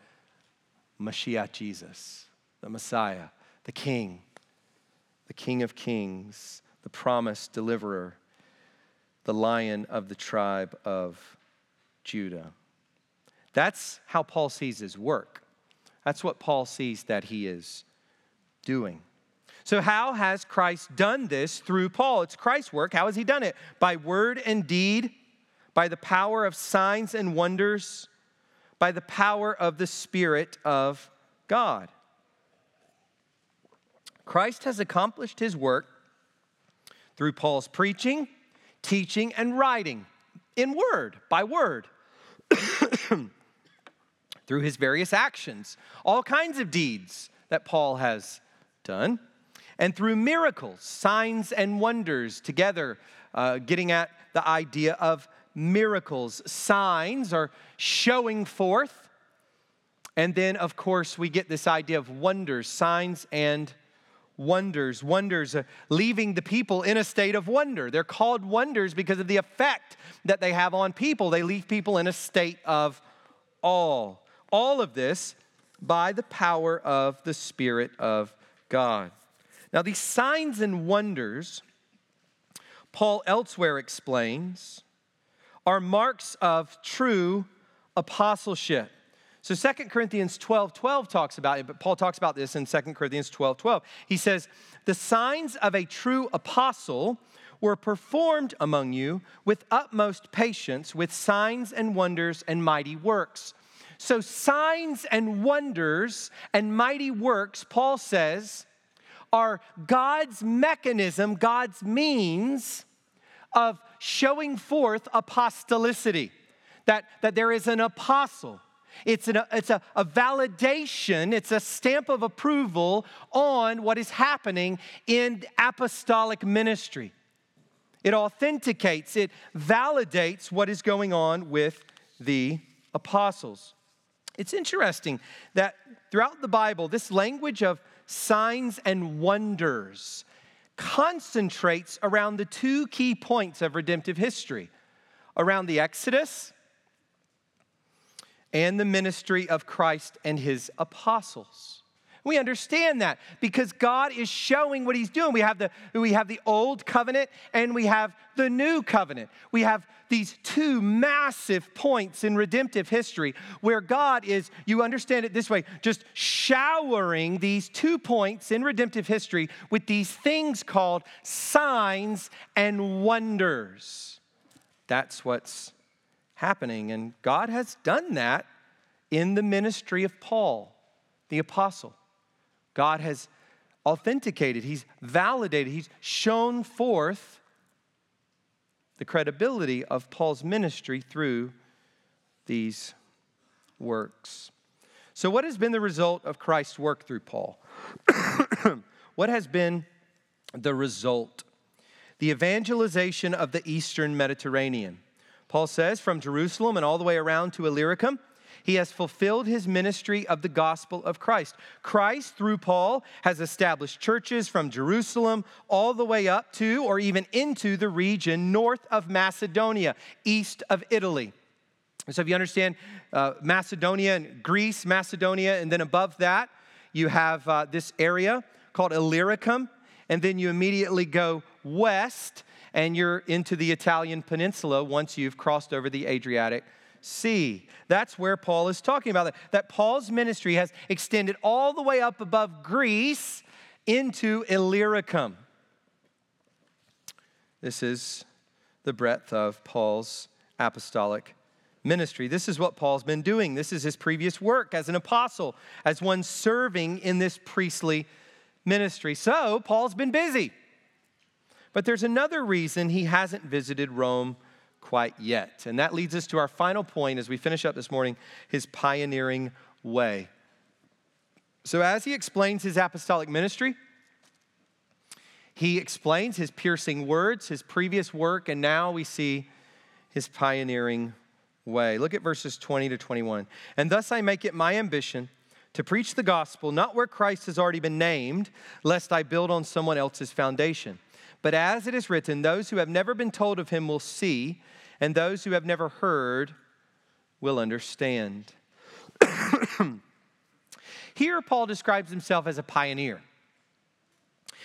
Mashiach Jesus, the Messiah, the King, the King of Kings, the promised deliverer, the lion of the tribe of Judah. That's how Paul sees his work. That's what Paul sees that he is doing. So, how has Christ done this through Paul? It's Christ's work. How has he done it? By word and deed, by the power of signs and wonders, by the power of the Spirit of God. Christ has accomplished his work through Paul's preaching, teaching, and writing in word, by word. through his various actions, all kinds of deeds that Paul has done and through miracles, signs, and wonders, together, uh, getting at the idea of miracles. Signs are showing forth. And then, of course, we get this idea of wonders, signs and wonders. Wonders, uh, leaving the people in a state of wonder. They're called wonders because of the effect that they have on people. They leave people in a state of awe. All of this by the power of the Spirit of God. Now, these signs and wonders, Paul elsewhere explains, are marks of true apostleship. So 2 Corinthians 12 12 talks about it, but Paul talks about this in 2 Corinthians 12 12. He says, The signs of a true apostle were performed among you with utmost patience, with signs and wonders and mighty works. So, signs and wonders and mighty works, Paul says, are God's mechanism, God's means of showing forth apostolicity, that, that there is an apostle. It's, an, it's a, a validation, it's a stamp of approval on what is happening in apostolic ministry. It authenticates, it validates what is going on with the apostles. It's interesting that throughout the Bible, this language of signs and wonders concentrates around the two key points of redemptive history around the Exodus and the ministry of Christ and his apostles. We understand that because God is showing what He's doing. We have the, we have the old covenant and we have the new covenant. We have these two massive points in redemptive history where God is, you understand it this way, just showering these two points in redemptive history with these things called signs and wonders. That's what's happening. And God has done that in the ministry of Paul, the apostle. God has authenticated, He's validated, He's shown forth the credibility of Paul's ministry through these works. So, what has been the result of Christ's work through Paul? what has been the result? The evangelization of the Eastern Mediterranean. Paul says, from Jerusalem and all the way around to Illyricum, he has fulfilled his ministry of the gospel of Christ. Christ, through Paul, has established churches from Jerusalem all the way up to or even into the region north of Macedonia, east of Italy. So, if you understand uh, Macedonia and Greece, Macedonia, and then above that, you have uh, this area called Illyricum. and then you immediately go west and you're into the Italian peninsula once you've crossed over the Adriatic Sea. That's where Paul is talking about that. That Paul's ministry has extended all the way up above Greece into Illyricum. This is the breadth of Paul's apostolic ministry. This is what Paul's been doing. This is his previous work as an apostle, as one serving in this priestly ministry. So, Paul's been busy. But there's another reason he hasn't visited Rome quite yet. And that leads us to our final point as we finish up this morning his pioneering way. So, as he explains his apostolic ministry, he explains his piercing words, his previous work, and now we see his pioneering way. Look at verses 20 to 21. And thus I make it my ambition to preach the gospel, not where Christ has already been named, lest I build on someone else's foundation. But as it is written, those who have never been told of him will see, and those who have never heard will understand. Here, Paul describes himself as a pioneer.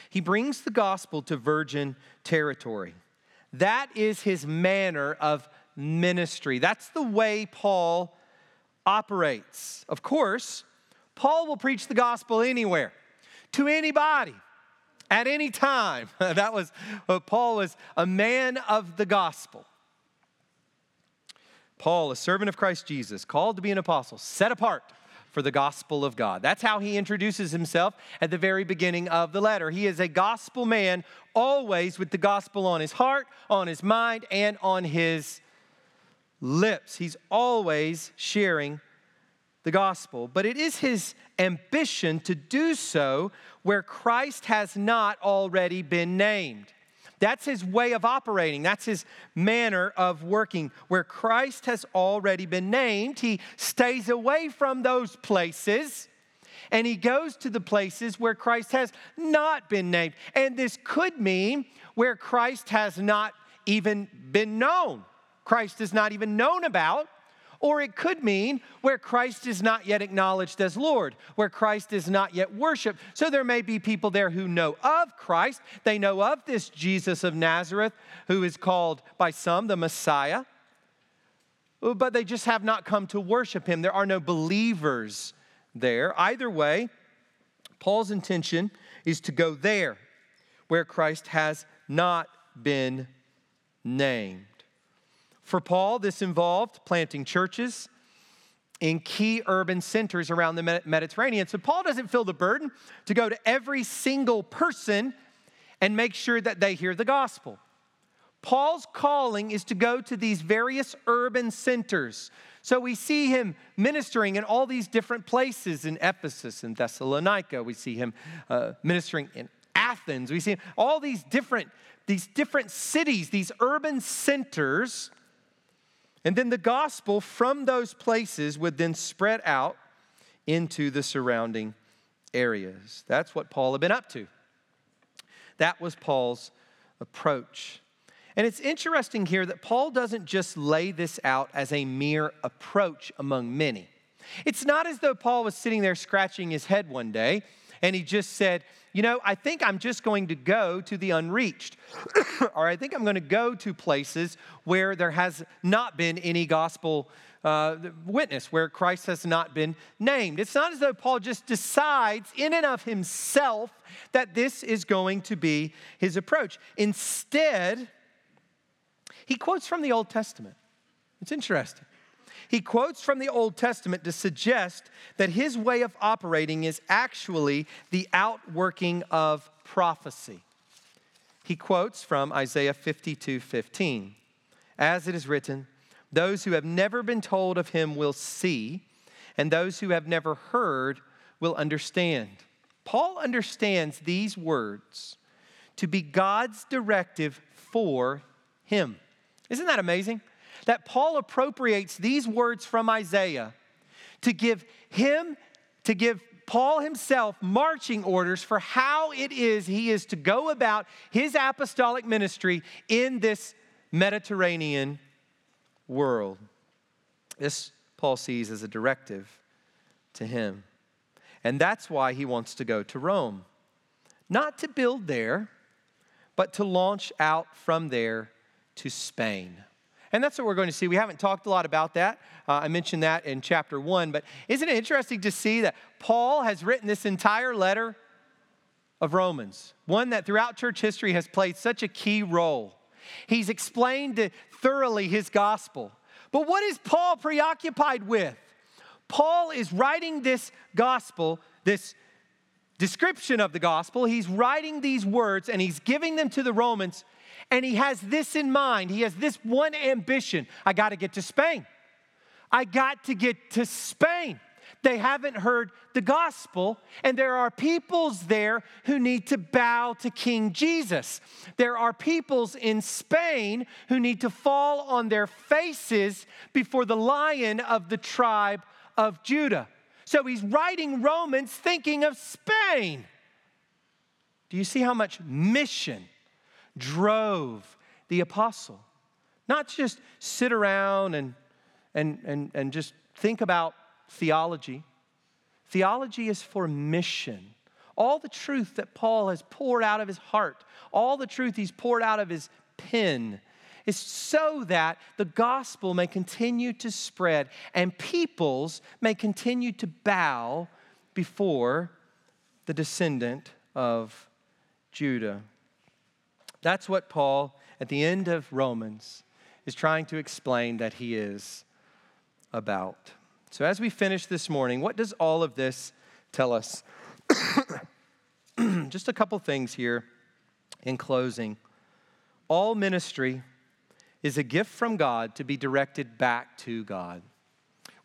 He brings the gospel to virgin territory. That is his manner of ministry. That's the way Paul operates. Of course, Paul will preach the gospel anywhere, to anybody, at any time. that was what Paul was a man of the gospel. Paul, a servant of Christ Jesus, called to be an apostle, set apart for the gospel of God. That's how he introduces himself at the very beginning of the letter. He is a gospel man, always with the gospel on his heart, on his mind, and on his lips. He's always sharing the gospel, but it is his ambition to do so where Christ has not already been named. That's his way of operating. That's his manner of working. Where Christ has already been named, he stays away from those places and he goes to the places where Christ has not been named. And this could mean where Christ has not even been known, Christ is not even known about. Or it could mean where Christ is not yet acknowledged as Lord, where Christ is not yet worshiped. So there may be people there who know of Christ. They know of this Jesus of Nazareth, who is called by some the Messiah, uh, but they just have not come to worship him. There are no believers there. Either way, Paul's intention is to go there where Christ has not been named. For Paul, this involved planting churches in key urban centers around the Mediterranean. So Paul doesn't feel the burden to go to every single person and make sure that they hear the gospel. Paul's calling is to go to these various urban centers. So we see him ministering in all these different places in Ephesus and Thessalonica. We see him uh, ministering in Athens. We see all these different, these different cities, these urban centers and then the gospel from those places would then spread out into the surrounding areas. That's what Paul had been up to. That was Paul's approach. And it's interesting here that Paul doesn't just lay this out as a mere approach among many. It's not as though Paul was sitting there scratching his head one day and he just said, You know, I think I'm just going to go to the unreached, or I think I'm going to go to places where there has not been any gospel uh, witness, where Christ has not been named. It's not as though Paul just decides in and of himself that this is going to be his approach. Instead, he quotes from the Old Testament. It's interesting. He quotes from the Old Testament to suggest that his way of operating is actually the outworking of prophecy. He quotes from Isaiah 52 15. As it is written, those who have never been told of him will see, and those who have never heard will understand. Paul understands these words to be God's directive for him. Isn't that amazing? That Paul appropriates these words from Isaiah to give him, to give Paul himself marching orders for how it is he is to go about his apostolic ministry in this Mediterranean world. This Paul sees as a directive to him. And that's why he wants to go to Rome. not to build there, but to launch out from there to Spain. And that's what we're going to see. We haven't talked a lot about that. Uh, I mentioned that in chapter one, but isn't it interesting to see that Paul has written this entire letter of Romans, one that throughout church history has played such a key role? He's explained thoroughly his gospel. But what is Paul preoccupied with? Paul is writing this gospel, this description of the gospel. He's writing these words and he's giving them to the Romans. And he has this in mind. He has this one ambition I got to get to Spain. I got to get to Spain. They haven't heard the gospel, and there are peoples there who need to bow to King Jesus. There are peoples in Spain who need to fall on their faces before the lion of the tribe of Judah. So he's writing Romans thinking of Spain. Do you see how much mission drove the apostle? Not just sit around and, and, and, and just think about theology. Theology is for mission. All the truth that Paul has poured out of his heart, all the truth he's poured out of his pen, is so that the gospel may continue to spread and peoples may continue to bow before the descendant of Judah. That's what Paul, at the end of Romans, is trying to explain that he is about. So, as we finish this morning, what does all of this tell us? Just a couple things here in closing. All ministry is a gift from God to be directed back to God.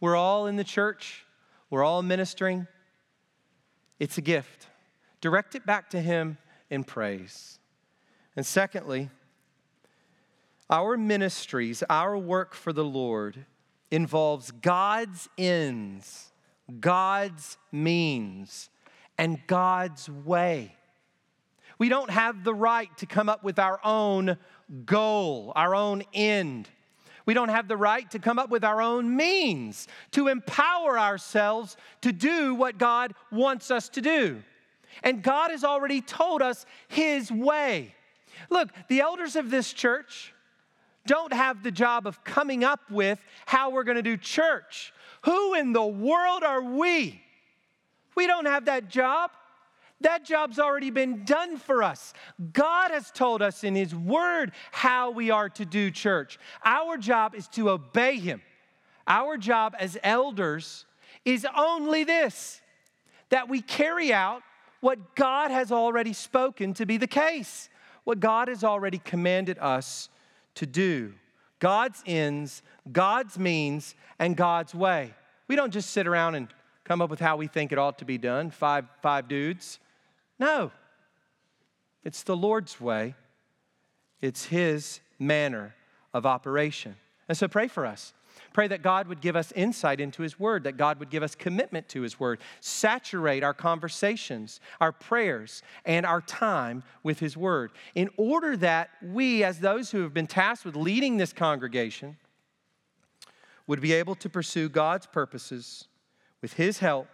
We're all in the church, we're all ministering. It's a gift. Direct it back to Him in praise. And secondly, our ministries, our work for the Lord, involves God's ends, God's means, and God's way. We don't have the right to come up with our own goal, our own end. We don't have the right to come up with our own means to empower ourselves to do what God wants us to do. And God has already told us His way. Look, the elders of this church don't have the job of coming up with how we're going to do church. Who in the world are we? We don't have that job. That job's already been done for us. God has told us in His Word how we are to do church. Our job is to obey Him. Our job as elders is only this that we carry out what God has already spoken to be the case, what God has already commanded us to do. God's ends, God's means, and God's way. We don't just sit around and come up with how we think it ought to be done, five, five dudes. No, it's the Lord's way, it's His manner of operation. And so pray for us. Pray that God would give us insight into His Word, that God would give us commitment to His Word, saturate our conversations, our prayers, and our time with His Word, in order that we, as those who have been tasked with leading this congregation, would be able to pursue God's purposes with His help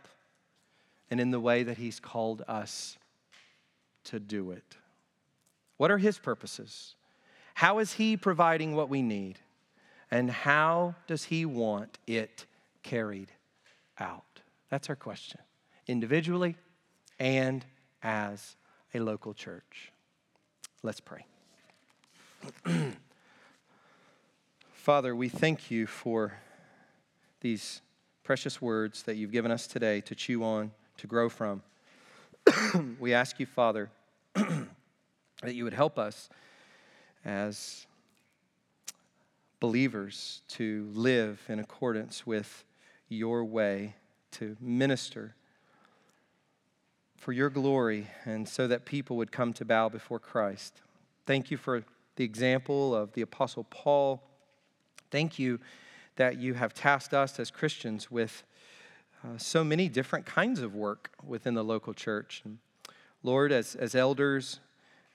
and in the way that He's called us to do it. What are His purposes? How is He providing what we need? And how does He want it carried out? That's our question, individually and as a local church. Let's pray. Father, we thank you for these precious words that you've given us today to chew on, to grow from. we ask you, Father, that you would help us as believers to live in accordance with your way, to minister for your glory, and so that people would come to bow before Christ. Thank you for the example of the Apostle Paul. Thank you that you have tasked us as Christians with uh, so many different kinds of work within the local church. And Lord, as, as elders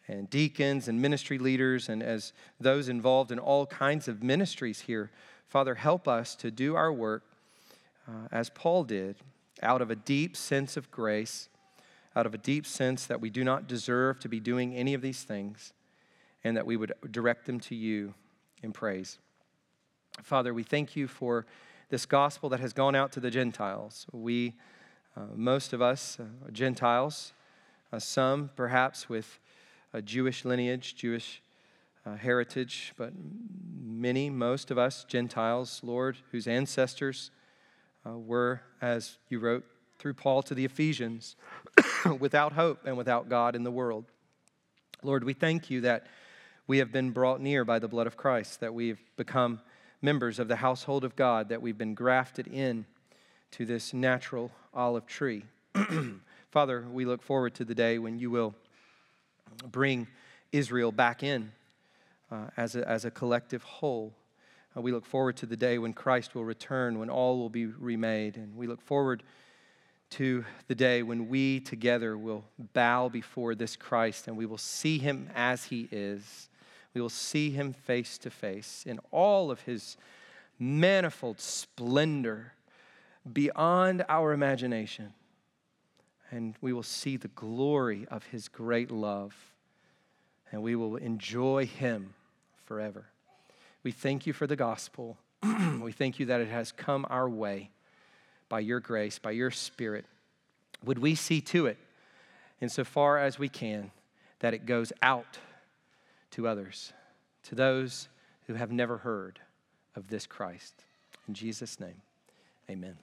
and deacons and ministry leaders, and as those involved in all kinds of ministries here, Father, help us to do our work uh, as Paul did, out of a deep sense of grace, out of a deep sense that we do not deserve to be doing any of these things and that we would direct them to you in praise. Father, we thank you for this gospel that has gone out to the Gentiles. We, uh, most of us, uh, Gentiles, uh, some perhaps with a Jewish lineage, Jewish uh, heritage, but many, most of us, Gentiles, Lord, whose ancestors uh, were, as you wrote through Paul to the Ephesians, without hope and without God in the world. Lord, we thank you that we have been brought near by the blood of Christ, that we've become members of the household of God, that we've been grafted in to this natural olive tree. Father, we look forward to the day when you will bring Israel back in uh, as, a, as a collective whole. Uh, we look forward to the day when Christ will return, when all will be remade. And we look forward to the day when we together will bow before this Christ and we will see him as he is. We will see him face to face in all of his manifold splendor beyond our imagination. And we will see the glory of his great love. And we will enjoy him forever. We thank you for the gospel. we thank you that it has come our way by your grace, by your spirit. Would we see to it, insofar as we can, that it goes out to others, to those who have never heard of this Christ? In Jesus' name, amen.